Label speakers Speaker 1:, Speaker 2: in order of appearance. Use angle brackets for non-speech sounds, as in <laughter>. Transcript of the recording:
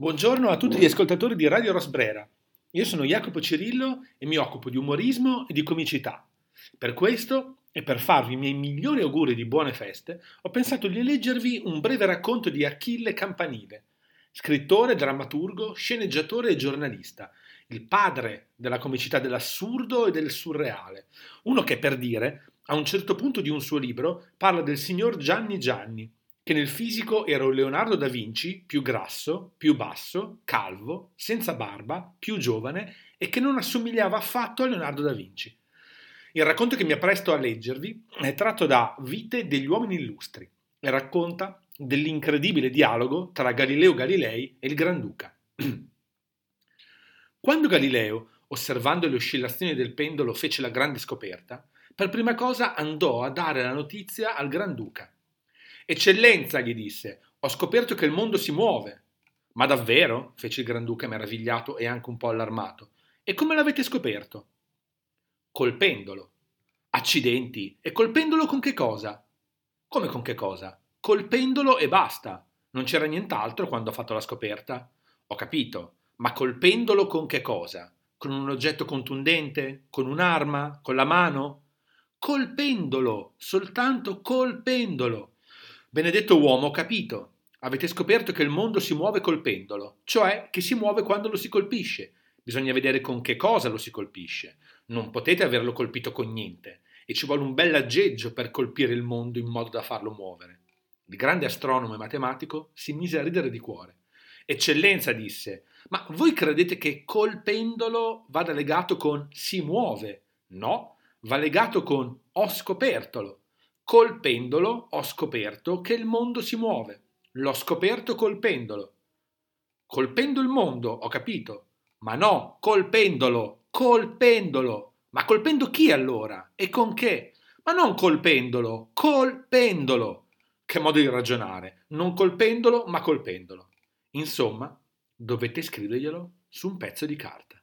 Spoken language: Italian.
Speaker 1: Buongiorno a tutti gli ascoltatori di Radio Rosbrera. Io sono Jacopo Cirillo e mi occupo di umorismo e di comicità. Per questo e per farvi i miei migliori auguri di buone feste, ho pensato di leggervi un breve racconto di Achille Campanile, scrittore, drammaturgo, sceneggiatore e giornalista, il padre della comicità dell'assurdo e del surreale, uno che per dire, a un certo punto di un suo libro, parla del signor Gianni Gianni, che nel fisico era un Leonardo da Vinci più grasso, più basso, calvo, senza barba, più giovane e che non assomigliava affatto a Leonardo da Vinci. Il racconto che mi appresto a leggervi è tratto da Vite degli uomini illustri e racconta dell'incredibile dialogo tra Galileo Galilei e il Granduca. <clears throat> Quando Galileo, osservando le oscillazioni del pendolo, fece la grande scoperta, per prima cosa andò a dare la notizia al Granduca Eccellenza, gli disse, ho scoperto che il mondo si muove. Ma davvero? fece il Granduca meravigliato e anche un po' allarmato. E come l'avete scoperto? Col pendolo. Accidenti, e col pendolo con che cosa? Come con che cosa? Col pendolo e basta. Non c'era nient'altro quando ho fatto la scoperta. Ho capito, ma col pendolo con che cosa? Con un oggetto contundente? Con un'arma? Con la mano? Col pendolo, soltanto col pendolo. Benedetto uomo, ho capito. Avete scoperto che il mondo si muove col pendolo, cioè che si muove quando lo si colpisce. Bisogna vedere con che cosa lo si colpisce. Non potete averlo colpito con niente e ci vuole un bel aggeggio per colpire il mondo in modo da farlo muovere. Il grande astronomo e matematico si mise a ridere di cuore. Eccellenza disse, ma voi credete che col pendolo vada legato con si muove? No, va legato con ho scopertolo. Col pendolo ho scoperto che il mondo si muove. L'ho scoperto col pendolo. Colpendo il mondo, ho capito. Ma no, col pendolo, col pendolo. Ma colpendo chi allora? E con che? Ma non col pendolo, col pendolo. Che modo di ragionare. Non col pendolo, ma col pendolo. Insomma, dovete scriverglielo su un pezzo di carta.